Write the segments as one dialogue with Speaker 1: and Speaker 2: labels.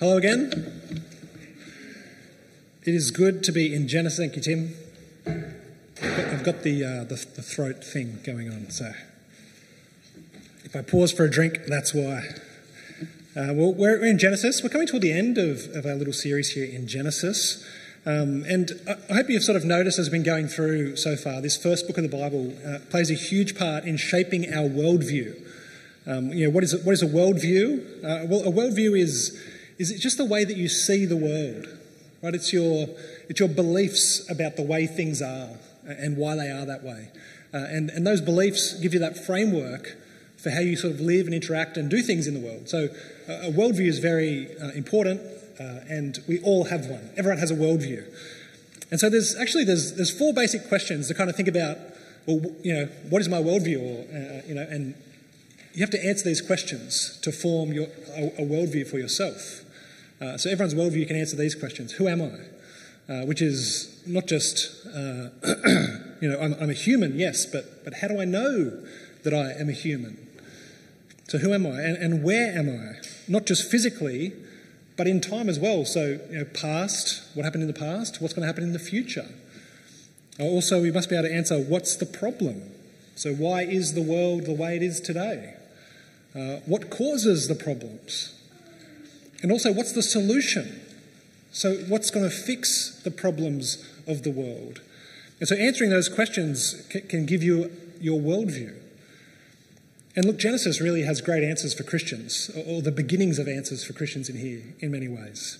Speaker 1: Hello again. It is good to be in Genesis. Thank you, Tim. I've got the, uh, the, the throat thing going on, so if I pause for a drink, that's why. Uh, well, we're, in Genesis. We're coming toward the end of, of our little series here in Genesis. Um, and I hope you've sort of noticed as we've been going through so far, this first book of the Bible uh, plays a huge part in shaping our worldview. Um, you know, what is, what is a worldview? Uh, well, a worldview is is it just the way that you see the world? Right? It's your, it's your beliefs about the way things are and why they are that way. Uh, and, and those beliefs give you that framework for how you sort of live and interact and do things in the world. So uh, a worldview is very uh, important, uh, and we all have one. Everyone has a worldview. And so there's actually there's, there's four basic questions to kind of think about, well, you know, what is my worldview? Or, uh, you know, and you have to answer these questions to form your, a, a worldview for yourself. Uh, so everyone's worldview can answer these questions. Who am I? Uh, which is not just, uh, you know, I'm, I'm, a human, yes, but, but how do I know that I am a human? So who am I? And, and where am I? Not just physically, but in time as well. So, you know, past, what happened in the past, what's going to happen in the future. Uh, also, we must be able to answer what's the problem? So, why is the world the way it is today? Uh, what causes the problems? And also, what's the solution? So, what's going to fix the problems of the world? And so, answering those questions can give you your worldview. And look, Genesis really has great answers for Christians, or the beginnings of answers for Christians in here, in many ways.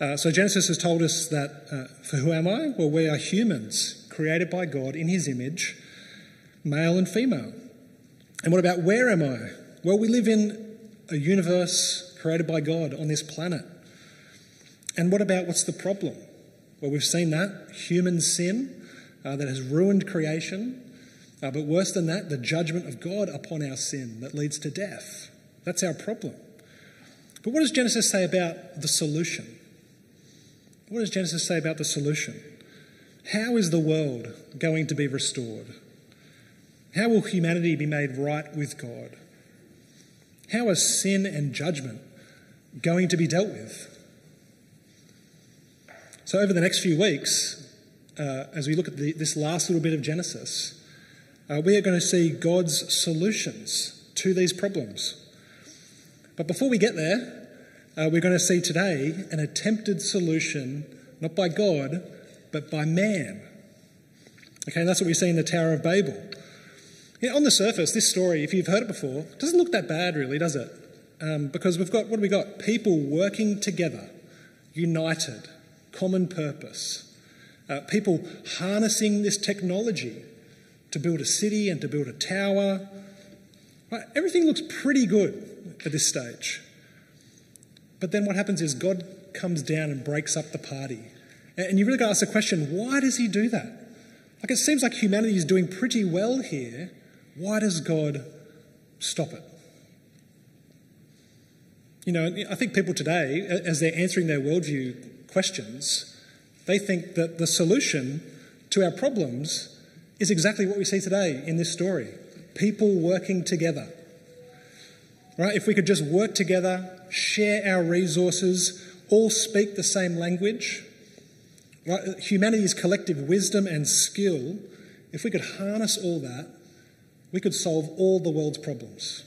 Speaker 1: Uh, so, Genesis has told us that uh, for who am I? Well, we are humans created by God in His image, male and female. And what about where am I? Well, we live in a universe created by God on this planet. And what about what's the problem? Well, we've seen that human sin uh, that has ruined creation. Uh, but worse than that, the judgment of God upon our sin that leads to death. That's our problem. But what does Genesis say about the solution? What does Genesis say about the solution? How is the world going to be restored? How will humanity be made right with God? How is sin and judgment going to be dealt with. So, over the next few weeks, uh, as we look at the, this last little bit of Genesis, uh, we are going to see God's solutions to these problems. But before we get there, uh, we're going to see today an attempted solution, not by God, but by man. Okay, and that's what we see in the Tower of Babel. Yeah, on the surface, this story, if you've heard it before, doesn't look that bad, really, does it? Um, because we've got, what have we got? People working together, united, common purpose. Uh, people harnessing this technology to build a city and to build a tower. Right? Everything looks pretty good at this stage. But then what happens is God comes down and breaks up the party. And you really got to ask the question why does he do that? Like it seems like humanity is doing pretty well here. Why does God stop it? You know, I think people today, as they're answering their worldview questions, they think that the solution to our problems is exactly what we see today in this story people working together. Right? If we could just work together, share our resources, all speak the same language, right? humanity's collective wisdom and skill, if we could harness all that, we could solve all the world's problems.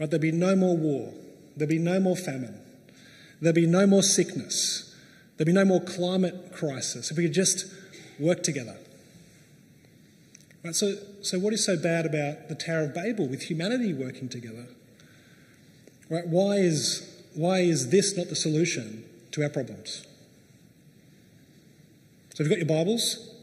Speaker 1: Right? There'd be no more war, There'll be no more famine. There'll be no more sickness. There'll be no more climate crisis if we could just work together. Right, so, so, what is so bad about the Tower of Babel with humanity working together? Right, why, is, why is this not the solution to our problems? So, if you've got your Bibles,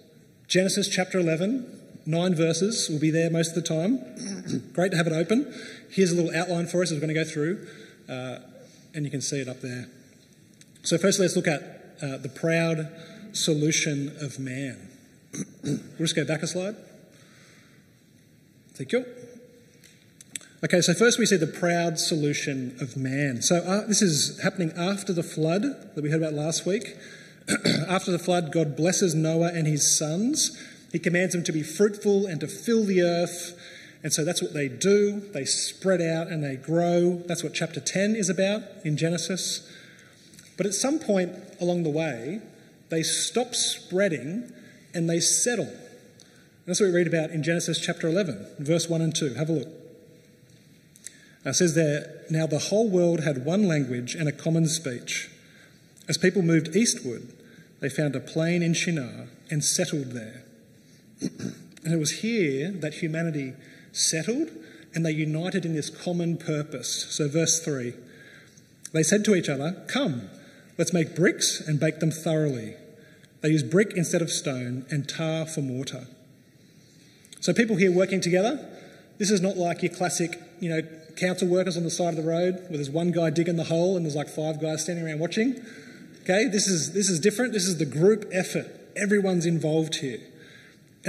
Speaker 1: Genesis chapter 11, nine verses will be there most of the time. Great to have it open. Here's a little outline for us as we're going to go through. Uh, and you can see it up there. So, first, let's look at uh, the proud solution of man. we'll just go back a slide. Thank you. Okay, so first we see the proud solution of man. So, uh, this is happening after the flood that we heard about last week. after the flood, God blesses Noah and his sons. He commands them to be fruitful and to fill the earth and so that's what they do. They spread out and they grow. That's what chapter 10 is about in Genesis. But at some point along the way, they stop spreading and they settle. And that's what we read about in Genesis chapter 11, verse 1 and 2. Have a look. It says there, Now the whole world had one language and a common speech. As people moved eastward, they found a plain in Shinar and settled there. and it was here that humanity settled and they united in this common purpose. So, verse 3 they said to each other, Come, let's make bricks and bake them thoroughly. They used brick instead of stone and tar for mortar. So, people here working together, this is not like your classic, you know, council workers on the side of the road where there's one guy digging the hole and there's like five guys standing around watching. Okay, this is, this is different. This is the group effort. Everyone's involved here.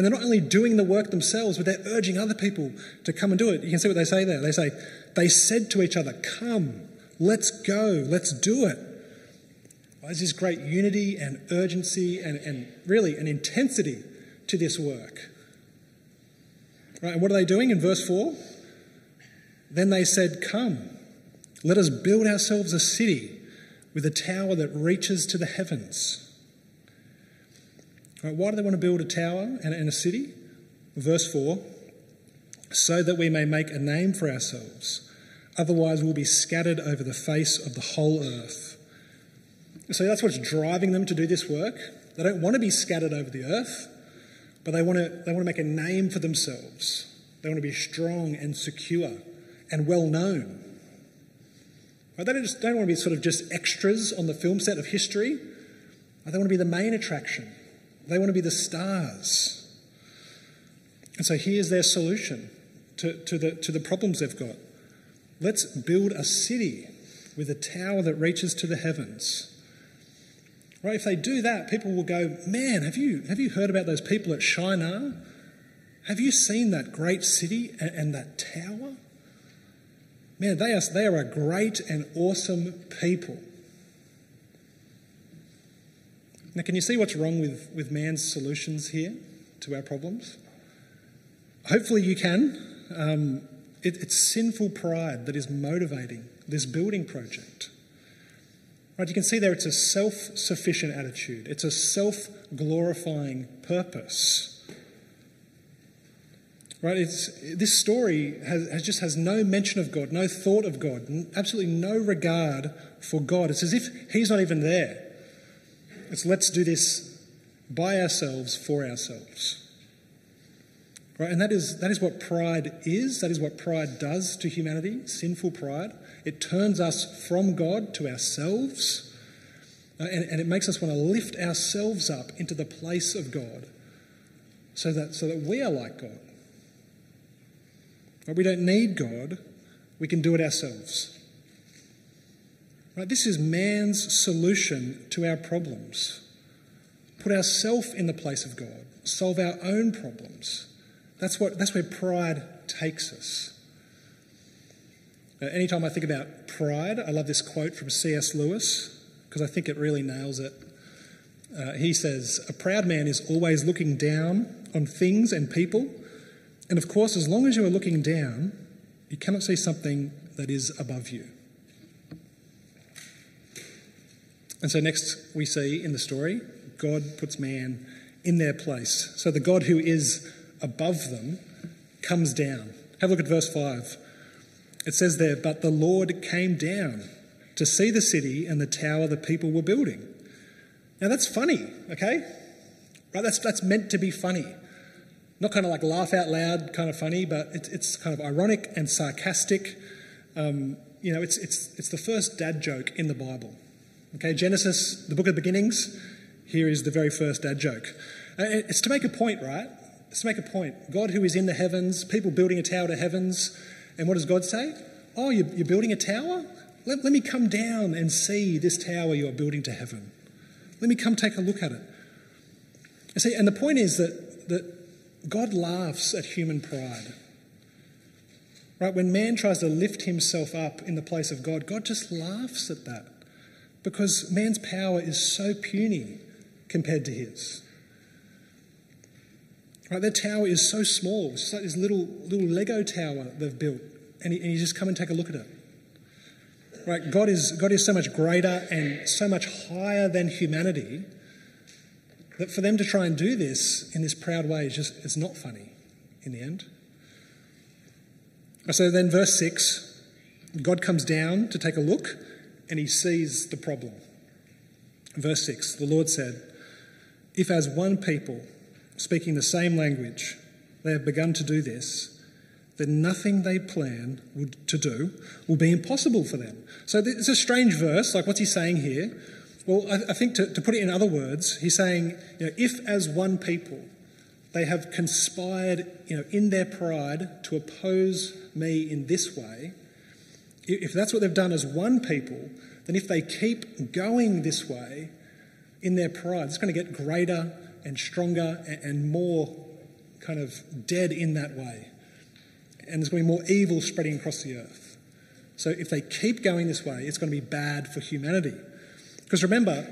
Speaker 1: And they're not only doing the work themselves, but they're urging other people to come and do it. You can see what they say there. They say, they said to each other, Come, let's go, let's do it. Well, there's this great unity and urgency and, and really an intensity to this work. Right, and what are they doing in verse 4? Then they said, Come, let us build ourselves a city with a tower that reaches to the heavens Right, why do they want to build a tower and, and a city? Verse 4 so that we may make a name for ourselves. Otherwise, we'll be scattered over the face of the whole earth. So that's what's driving them to do this work. They don't want to be scattered over the earth, but they want to, they want to make a name for themselves. They want to be strong and secure and well known. Right? They don't, just, don't want to be sort of just extras on the film set of history. They want to be the main attraction. They want to be the stars. And so here's their solution to, to, the, to the problems they've got. Let's build a city with a tower that reaches to the heavens. Right? If they do that, people will go, Man, have you, have you heard about those people at Shinar? Have you seen that great city and, and that tower? Man, they are, they are a great and awesome people. Now, can you see what's wrong with, with man's solutions here to our problems? Hopefully, you can. Um, it, it's sinful pride that is motivating this building project. Right, you can see there it's a self sufficient attitude, it's a self glorifying purpose. Right, it's, this story has, has, just has no mention of God, no thought of God, absolutely no regard for God. It's as if He's not even there. It's let's do this by ourselves, for ourselves. Right? And that is, that is what pride is. That is what pride does to humanity, sinful pride. It turns us from God to ourselves. Uh, and, and it makes us want to lift ourselves up into the place of God so that, so that we are like God. Right? We don't need God, we can do it ourselves. Right? This is man's solution to our problems. Put ourselves in the place of God, solve our own problems. That's, what, that's where pride takes us. Uh, anytime I think about pride, I love this quote from C.S. Lewis because I think it really nails it. Uh, he says, A proud man is always looking down on things and people. And of course, as long as you are looking down, you cannot see something that is above you. And so, next we see in the story, God puts man in their place. So, the God who is above them comes down. Have a look at verse 5. It says there, But the Lord came down to see the city and the tower the people were building. Now, that's funny, okay? Right? That's, that's meant to be funny. Not kind of like laugh out loud kind of funny, but it, it's kind of ironic and sarcastic. Um, you know, it's, it's, it's the first dad joke in the Bible. Okay, Genesis, the book of beginnings, here is the very first dad joke. Uh, it's to make a point, right? It's to make a point. God who is in the heavens, people building a tower to heavens. And what does God say? Oh, you're, building a tower? Let, let me come down and see this tower you're building to heaven. Let me come take a look at it. You see, and the point is that, that God laughs at human pride. Right? When man tries to lift himself up in the place of God, God just laughs at that because man's power is so puny compared to his. Right, their tower is so small. It's like this little, little Lego tower they've built, and you, and you just come and take a look at it. Right? God is, God is so much greater and so much higher than humanity that for them to try and do this in this proud way is just it's not funny in the end. So then, verse 6 God comes down to take a look and he sees the problem. Verse 6 The Lord said, If as one people, speaking the same language, they have begun to do this, then nothing they plan would, to do will be impossible for them. So it's a strange verse. Like, what's he saying here? Well, I, I think to, to, put it in other words, he's saying, you know, if as one people they have conspired, you know, in their pride to oppose me in this way, if that's what they've done as one people, then if they keep going this way in their pride, it's going to get greater and stronger and more kind of dead in that way and there's going to be more evil spreading across the earth. So if they keep going this way, it's going to be bad for humanity. Because remember,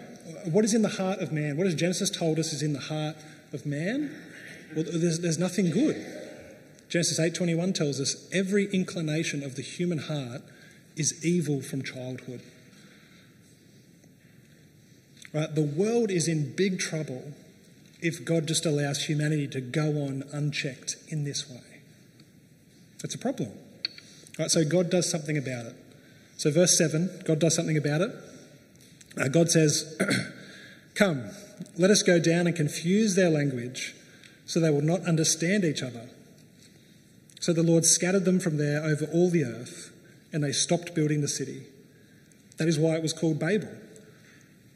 Speaker 1: what is in the heart of man? What has Genesis told us is in the heart of man? Well, there's, there's nothing good. Genesis 8:21 tells us every inclination of the human heart is evil from childhood. Right? The world is in big trouble if God just allows humanity to go on unchecked in this way. It's a problem. Right, so God does something about it. So, verse 7, God does something about it. Uh, God says, Come, let us go down and confuse their language so they will not understand each other. So the Lord scattered them from there over all the earth, and they stopped building the city. That is why it was called Babel,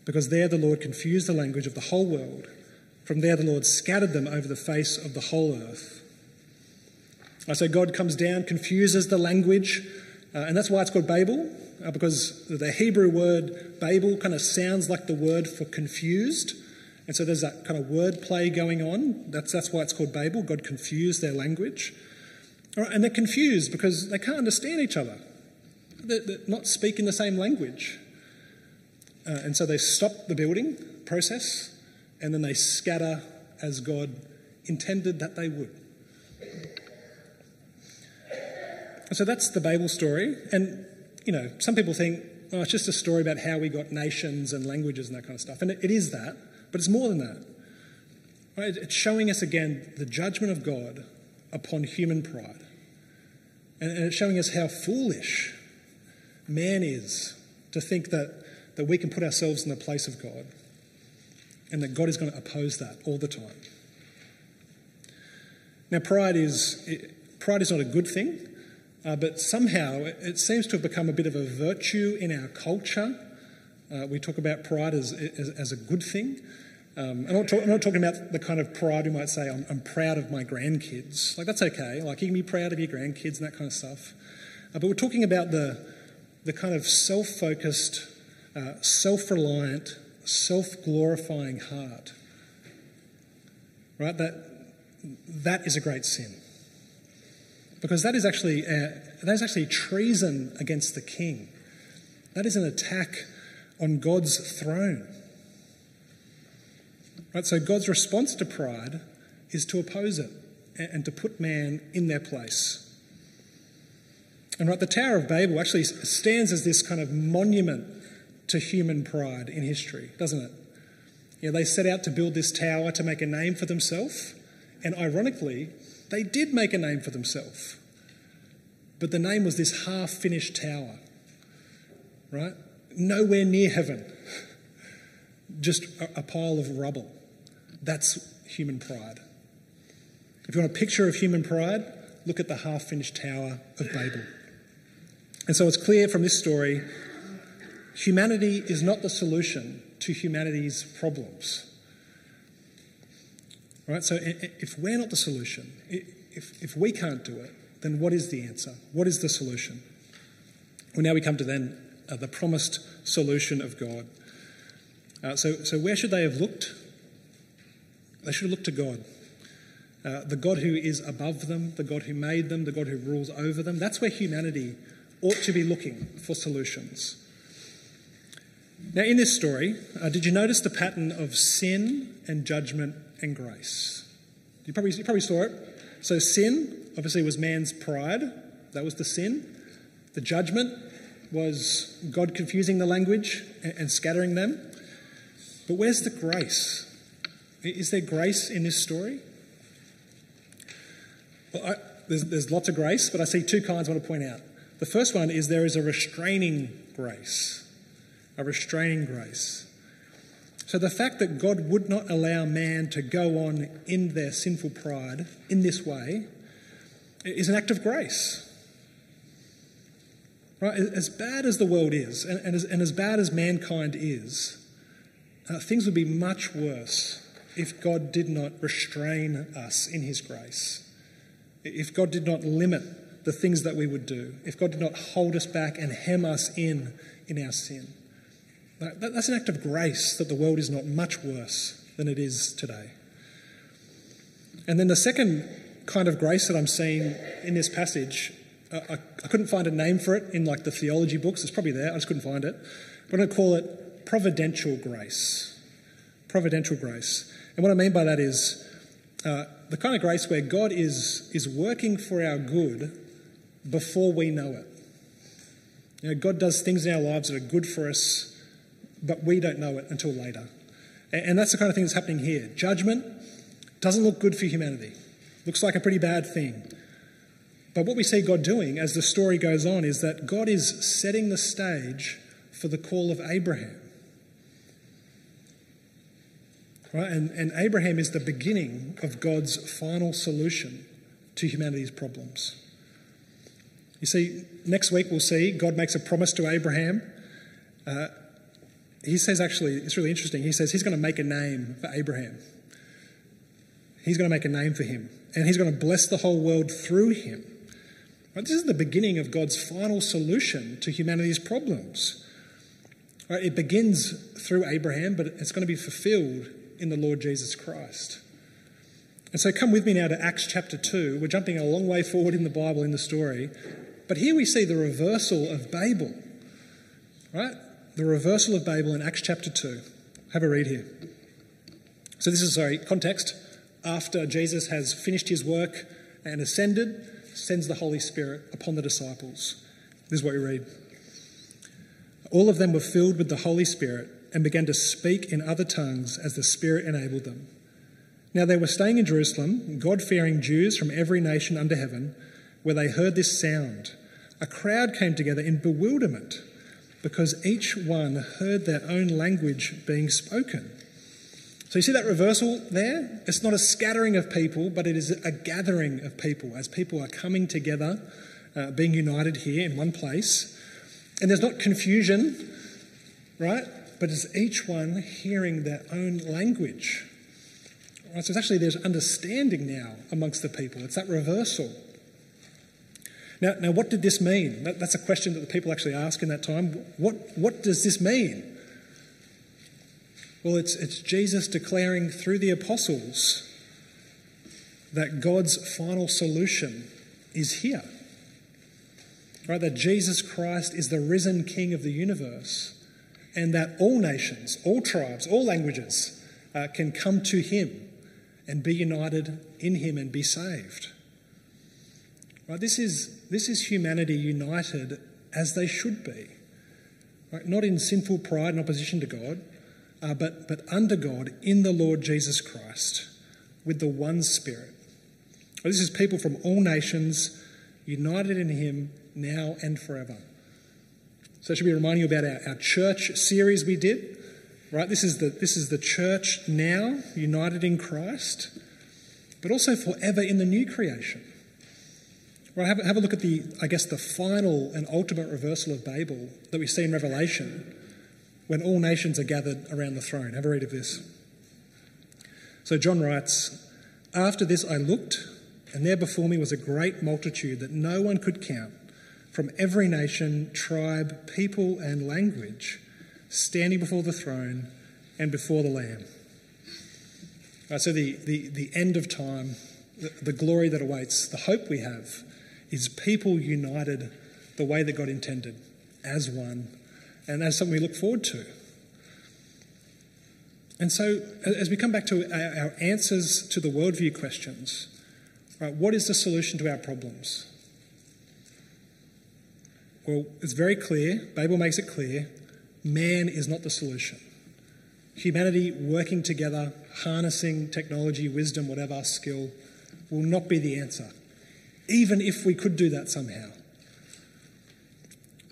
Speaker 1: because there the Lord confused the language of the whole world. From there the Lord scattered them over the face of the whole earth. So God comes down, confuses the language, uh, and that's why it's called Babel, uh, because the Hebrew word Babel kind of sounds like the word for confused. And so there's that kind of word play going on. That's, that's why it's called Babel. God confused their language. and they're confused because they can't understand each other. They're, they're not speaking the same language. Uh, and so they stop the building process and then they scatter as God intended that they would. so that's the Babel story. And, you know, some people think, oh, it's just a story about how we got nations and languages and that kind of stuff. And it, it is that, but it's more than that. Right? It's showing us again the judgment of God upon human pride. And, and it's showing us how foolish man is to think that, that we can put ourselves in the place of God and that God is going to oppose that all the time. Now, pride is, pride is not a good thing. Uh, but somehow it, it, seems to have become a bit of a virtue in our culture. Uh, we talk about pride as, as, as a good thing. Um, I'm, not talk, I'm, not talking about the kind of pride you might say, I'm, I'm, proud of my grandkids. Like, that's okay. Like, you can be proud of your grandkids and that kind of stuff. Uh, but we're talking about the, the kind of self focused, uh, self reliant, self glorifying heart. Right? That, that is a great sin because that is actually uh, that is actually treason against the king. That is an attack on God's throne. Right? So God's response to pride is to oppose it and to put man in their place. And right, the Tower of Babel actually stands as this kind of monument to human pride in history, doesn't it? You know, they set out to build this tower to make a name for themselves, and ironically, they did make a name for themselves. But the name was this half finished tower, right? Nowhere near heaven, just a, pile of rubble. That's human pride. If you want a picture of human pride, look at the half finished tower of Babel. And so it's clear from this story humanity is not the solution to humanity's problems. Right? So if we're not the solution, if, if we can't do it, then what is the answer? What is the solution? Well, now we come to then uh, the promised solution of God. Uh, so, so where should they have looked? They should have looked to God. Uh, the God who is above them, the God who made them, the God who rules over them. That's where humanity ought to be looking for solutions. Now, in this story, uh, did you notice the pattern of sin and judgment and grace? You probably, you probably saw it. So, sin obviously was man's pride, that was the sin. The judgment was God confusing the language and scattering them. But where's the grace? Is there grace in this story? Well, I, there's, there's lots of grace, but I see two kinds I want to point out. The first one is there is a restraining grace. A restraining grace. So the fact that God would not allow man to go on in their sinful pride in this way is an act of grace. Right? As bad as the world is, and, and, as, and as bad as mankind is, uh, things would be much worse if God did not restrain us in His grace. If God did not limit the things that we would do, if God did not hold us back and hem us in in our sin. That's an act of grace that the world is not much worse than it is today. And then the second kind of grace that I'm seeing in this passage, uh, I, I, couldn't find a name for it in like the theology books. It's probably there. I just couldn't find it. But I'm going to call it providential grace. Providential grace. And what I mean by that is uh, the kind of grace where God is, is working for our good before we know it. You know, God does things in our lives that are good for us, but we don't know it until later. And, that's the kind of thing that's happening here. Judgment doesn't look good for humanity, looks like a pretty bad thing. But what we see God doing as the story goes on is that God is setting the stage for the call of Abraham. Right? And, and Abraham is the beginning of God's final solution to humanity's problems. You see, next week we'll see God makes a promise to Abraham. Uh, he says, actually, it's really interesting. He says he's going to make a name for Abraham. He's going to make a name for him, and he's going to bless the whole world through him. This is the beginning of God's final solution to humanity's problems. Right? It begins through Abraham, but it's going to be fulfilled in the Lord Jesus Christ. And so come with me now to Acts chapter 2. We're jumping a long way forward in the Bible in the story. But here we see the reversal of Babel. Right? The reversal of Babel in Acts chapter 2. Have a read here. So this is, sorry, context. After Jesus has finished his work and ascended, sends the Holy Spirit upon the disciples. This is what we read. All of them were filled with the Holy Spirit and began to speak in other tongues as the Spirit enabled them. Now they were staying in Jerusalem, God fearing Jews from every nation under heaven, where they heard this sound. A crowd came together in bewilderment because each one heard their own language being spoken. So you see that reversal there? It's not a scattering of people, but it is a gathering of people as people are coming together, uh, being united here in one place. And there's not confusion, right? but it's each one hearing their own language. Right, so it's actually there's understanding now amongst the people. It's that reversal. Now, now what did this mean? That, that's a question that the people actually ask in that time. What, what does this mean? Well, it's, it's Jesus declaring through the apostles that God's final solution is here. Right? That Jesus Christ is the risen King of the universe and that all nations, all tribes, all languages uh, can come to him and be united in him and be saved. Right? This, is, this is humanity united as they should be. Right? Not in sinful pride and opposition to God, uh, but, but under God in the Lord Jesus Christ with the one Spirit. This is people from all nations united in him now and forever. So I should be reminding you about our, our church series we did. Right? This is the this is the church now, united in Christ, but also forever in the new creation. Right, have, have a look at the, I guess, the final and ultimate reversal of Babel that we see in Revelation when all nations are gathered around the throne. Have a read of this. So John writes, After this I looked, and there before me was a great multitude that no one could count from every nation, tribe, people, and language, standing before the throne and before the Lamb. Right, so, the, the, the end of time, the, the glory that awaits, the hope we have is people united the way that God intended, as one, and as something we look forward to. And so, as we come back to our, answers to the worldview questions, right, what is the solution to our problems? Well, it's very clear, Babel makes it clear man is not the solution. Humanity working together, harnessing technology, wisdom, whatever skill, will not be the answer, even if we could do that somehow.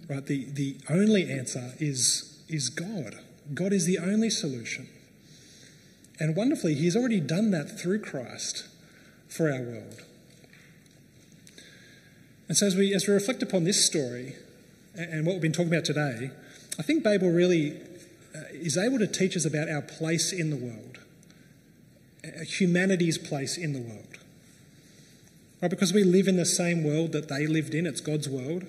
Speaker 1: Right? The, the only answer is, is God. God is the only solution. And wonderfully, He's already done that through Christ for our world. And so, as we, as we reflect upon this story and what we've been talking about today, I think Babel really uh, is able to teach us about our place in the world, uh, humanity's place in the world. Right? Because we live in the same world that they lived in, it's God's world.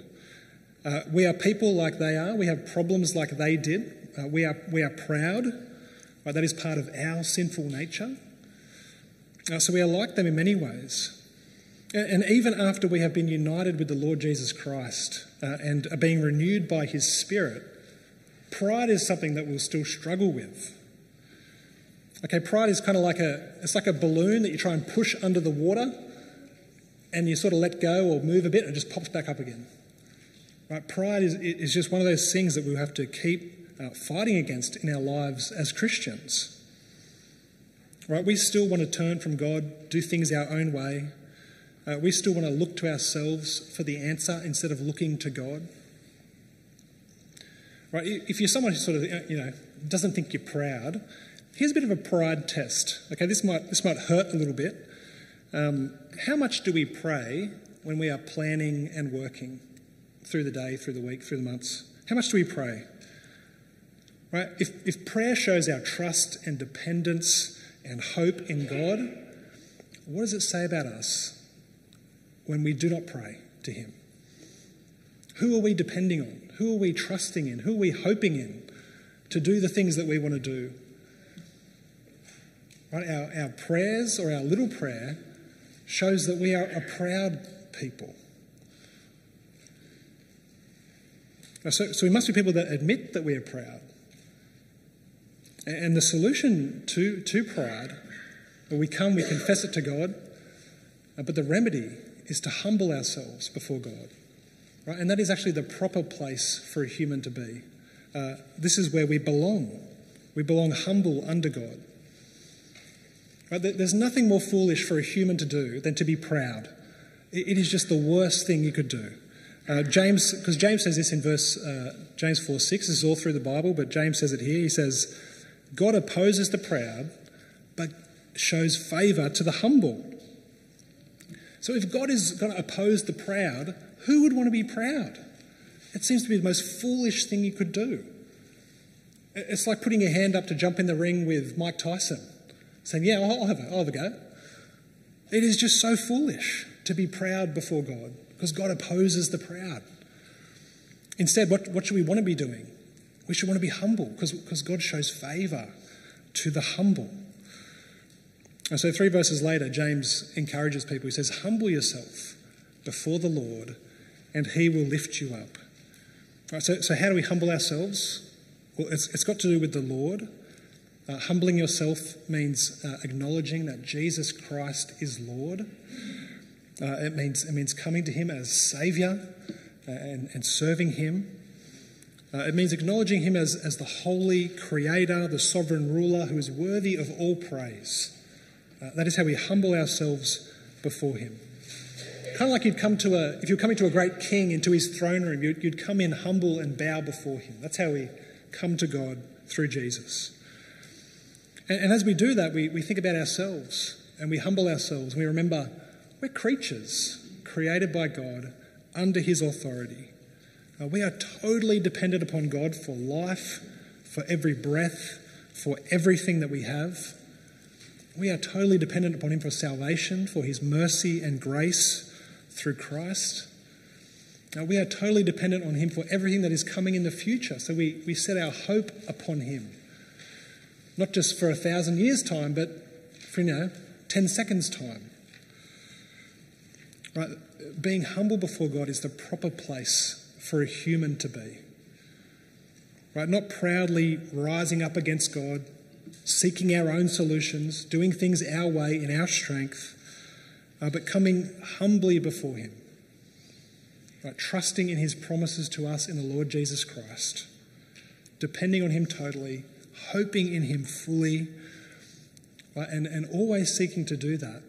Speaker 1: Uh, we are people like they are, we have problems like they did, uh, we, are, we are proud. Right? That is part of our sinful nature. Uh, so we are like them in many ways. And even after we have been united with the Lord Jesus Christ uh, and are being renewed by his Spirit, pride is something that we'll still struggle with. Okay, pride is kind of like a it's like a balloon that you try and push under the water and you sort of let go or move a bit and it just pops back up again. Right? Pride is, is just one of those things that we'll have to keep uh, fighting against in our lives as Christians. Right? We still want to turn from God, do things our own way, uh, we still want to look to ourselves for the answer instead of looking to God. Right? If you're someone who sort of, you know, doesn't think you're proud, here's a bit of a pride test. Okay, this might, this might hurt a little bit. Um, how much do we pray when we are planning and working through the day, through the week, through the months? How much do we pray? Right? If, if prayer shows our trust and dependence and hope in God, what does it say about us? when we do not pray to Him? Who are we depending on? Who are we trusting in? Who are we hoping in to do the things that we want to do? Right? Our, our prayers or our little prayer shows that we are a proud people. So, so we must be people that admit that we are proud. And the solution to, to pride, we come, we confess it to God, but the remedy is to humble ourselves before God. Right? And that is actually the proper place for a human to be. Uh, this is where we belong. We belong humble under God. Right? There's nothing more foolish for a human to do than to be proud. It is just the worst thing you could do. Uh, James, because James says this in verse uh, James 4 6, this is all through the Bible, but James says it here. He says, God opposes the proud, but shows favour to the humble. So if God is going to oppose the proud, who would want to be proud? It seems to be the most foolish thing you could do. It's like putting your hand up to jump in the ring with Mike Tyson, saying, Yeah, I'll have a, I'll have a go. It is just so foolish to be proud before God because God opposes the proud. Instead, what, what should we want to be doing? We should want to be humble because, because God shows favour to the humble. And so, three verses later, James encourages people. He says, Humble yourself before the Lord, and he will lift you up. Right, so, so, how do we humble ourselves? Well, it's, it's got to do with the Lord. Uh, humbling yourself means uh, acknowledging that Jesus Christ is Lord. Uh, it, means, it means coming to Him as Saviour uh, and, and serving Him. Uh, it means acknowledging Him as, as the holy Creator, the sovereign ruler who is worthy of all praise. Uh, that is how we humble ourselves before Him. Kind of like you'd come to a, if you're coming to a great king into his throne room, you'd, you'd come in humble and bow before Him. That's how we come to God through Jesus. And, and as we do that, we, we think about ourselves and we humble ourselves. and We remember we're creatures created by God under His authority. Uh, we are totally dependent upon God for life, for every breath, for everything that we have. We are totally dependent upon Him for salvation, for His mercy and grace through Christ. Now, we are totally dependent on Him for everything that is coming in the future. So we, we set our hope upon Him. Not just for a thousand years' time, but for, you know, 10 seconds' time. Right? Being humble before God is the proper place for a human to be. Right? Not proudly rising up against God, seeking our own solutions, doing things our way in our strength, uh, but coming humbly before Him. right? trusting in his promises to us in the Lord Jesus Christ, depending on him totally, hoping in him fully, right? and, and always seeking to do that,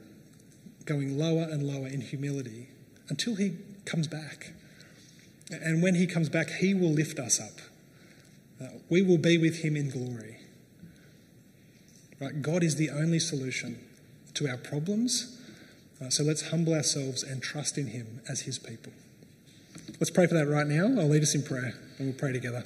Speaker 1: going lower and lower in humility until he comes back. And when he comes back, he will lift us up. Uh, we will be with him in glory. Right? God is the only solution to our problems. Uh, so let's humble ourselves and trust in him as his people. Let's pray for that right now. I'll lead us in prayer and we'll pray together.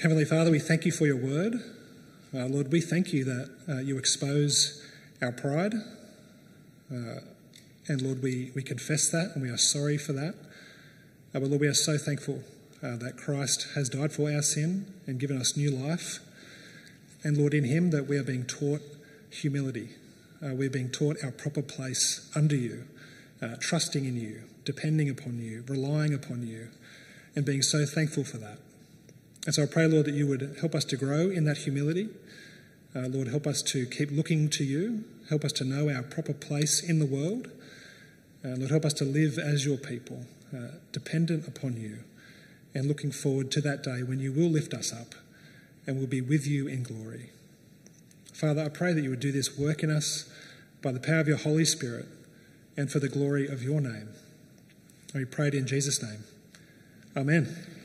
Speaker 1: Heavenly Father, we thank you for your word. Uh, Lord, we thank you that uh, you expose our pride. Uh, and Lord, we, we confess that and we are sorry for that. Uh, but Lord, we are so thankful uh, that Christ has died for our sin and given us new life. And Lord, in Him that we are being taught humility. Uh, we're being taught our proper place under you, trusting in you, depending upon you, relying upon you, and being so thankful for that. And so I pray, Lord, that you would help us to grow in that humility. Uh, Lord, help us to keep looking to you. Help us to know our proper place in the world. Uh, Lord, help us to live as your people, uh, dependent upon you, and looking forward to that day when you will lift us up and we'll be with you in glory. Father, I pray that you would do this work in us by the power of your Holy Spirit and for the glory of your name. And we pray it in Jesus' name. Amen.